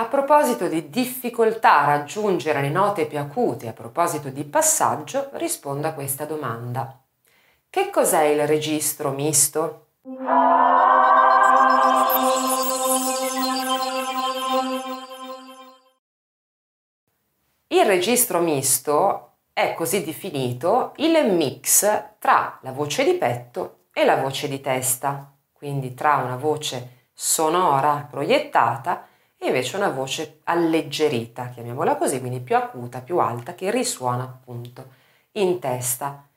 A proposito di difficoltà a raggiungere le note più acute, a proposito di passaggio, rispondo a questa domanda. Che cos'è il registro misto? Il registro misto è così definito il mix tra la voce di petto e la voce di testa, quindi tra una voce sonora proiettata e invece una voce alleggerita, chiamiamola così, quindi più acuta, più alta, che risuona appunto in testa.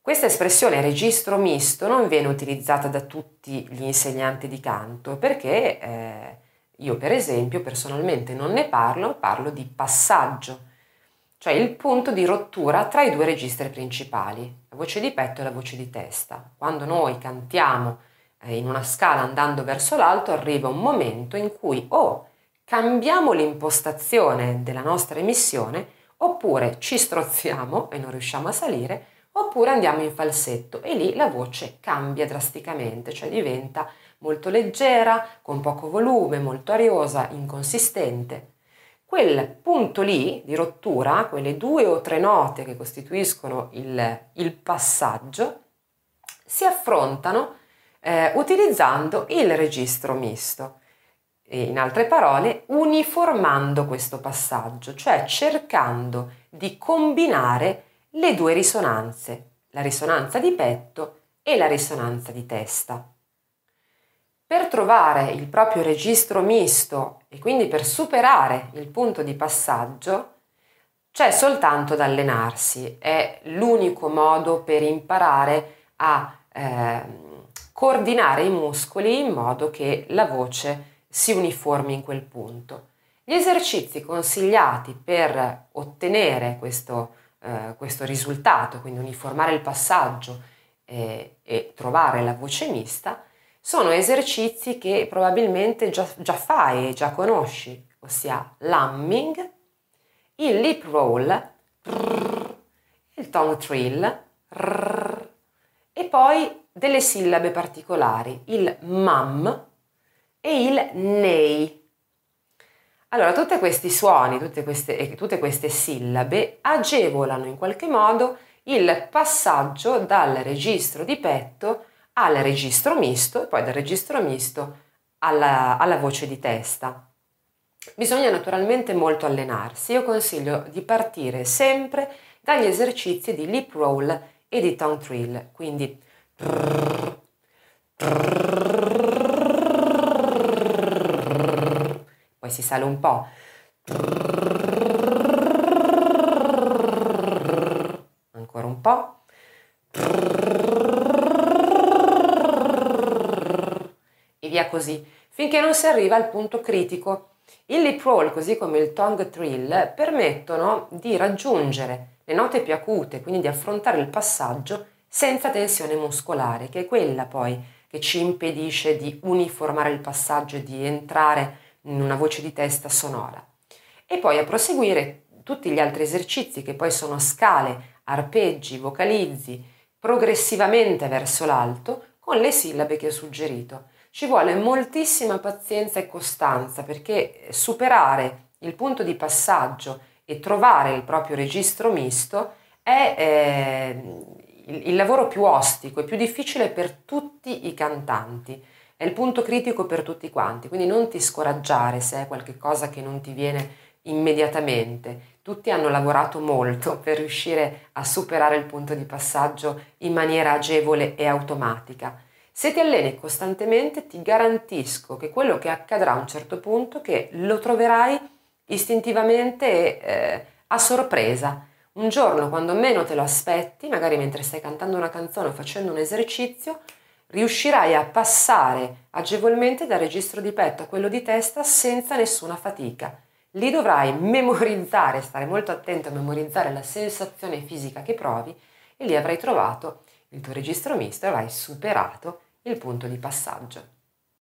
Questa espressione registro misto non viene utilizzata da tutti gli insegnanti di canto perché eh, io per esempio personalmente non ne parlo, parlo di passaggio, cioè il punto di rottura tra i due registri principali, la voce di petto e la voce di testa. Quando noi cantiamo eh, in una scala andando verso l'alto arriva un momento in cui o cambiamo l'impostazione della nostra emissione oppure ci strozziamo e non riusciamo a salire oppure andiamo in falsetto e lì la voce cambia drasticamente, cioè diventa molto leggera, con poco volume, molto ariosa, inconsistente. Quel punto lì di rottura, quelle due o tre note che costituiscono il, il passaggio, si affrontano eh, utilizzando il registro misto. In altre parole, uniformando questo passaggio, cioè cercando di combinare le due risonanze, la risonanza di petto e la risonanza di testa. Per trovare il proprio registro misto e quindi per superare il punto di passaggio, c'è soltanto da allenarsi, è l'unico modo per imparare a eh, coordinare i muscoli in modo che la voce si uniformi in quel punto. Gli esercizi consigliati per ottenere questo, eh, questo risultato, quindi uniformare il passaggio eh, e trovare la voce mista, sono esercizi che probabilmente già, già fai e già conosci, ossia l'humming, il lip roll, il tongue trill e poi delle sillabe particolari, il mam e il nei. Allora, tutti questi suoni, tutte queste, tutte queste sillabe agevolano in qualche modo il passaggio dal registro di petto al registro misto e poi dal registro misto alla, alla voce di testa. Bisogna naturalmente molto allenarsi. Io consiglio di partire sempre dagli esercizi di lip roll e di tongue trill, quindi poi si sale un po'. Ancora un po'. E via così, finché non si arriva al punto critico. Il lip roll, così come il tongue trill, permettono di raggiungere le note più acute, quindi di affrontare il passaggio senza tensione muscolare, che è quella poi che ci impedisce di uniformare il passaggio e di entrare in una voce di testa sonora. E poi a proseguire tutti gli altri esercizi che poi sono scale, arpeggi, vocalizzi, progressivamente verso l'alto con le sillabe che ho suggerito. Ci vuole moltissima pazienza e costanza perché superare il punto di passaggio e trovare il proprio registro misto è eh, il, il lavoro più ostico e più difficile per tutti i cantanti è il punto critico per tutti quanti, quindi non ti scoraggiare se è qualcosa che non ti viene immediatamente. Tutti hanno lavorato molto per riuscire a superare il punto di passaggio in maniera agevole e automatica. Se ti alleni costantemente ti garantisco che quello che accadrà a un certo punto che lo troverai istintivamente eh, a sorpresa. Un giorno quando meno te lo aspetti, magari mentre stai cantando una canzone o facendo un esercizio, riuscirai a passare agevolmente dal registro di petto a quello di testa senza nessuna fatica. Lì dovrai memorizzare, stare molto attento a memorizzare la sensazione fisica che provi e lì avrai trovato il tuo registro misto e avrai superato il punto di passaggio.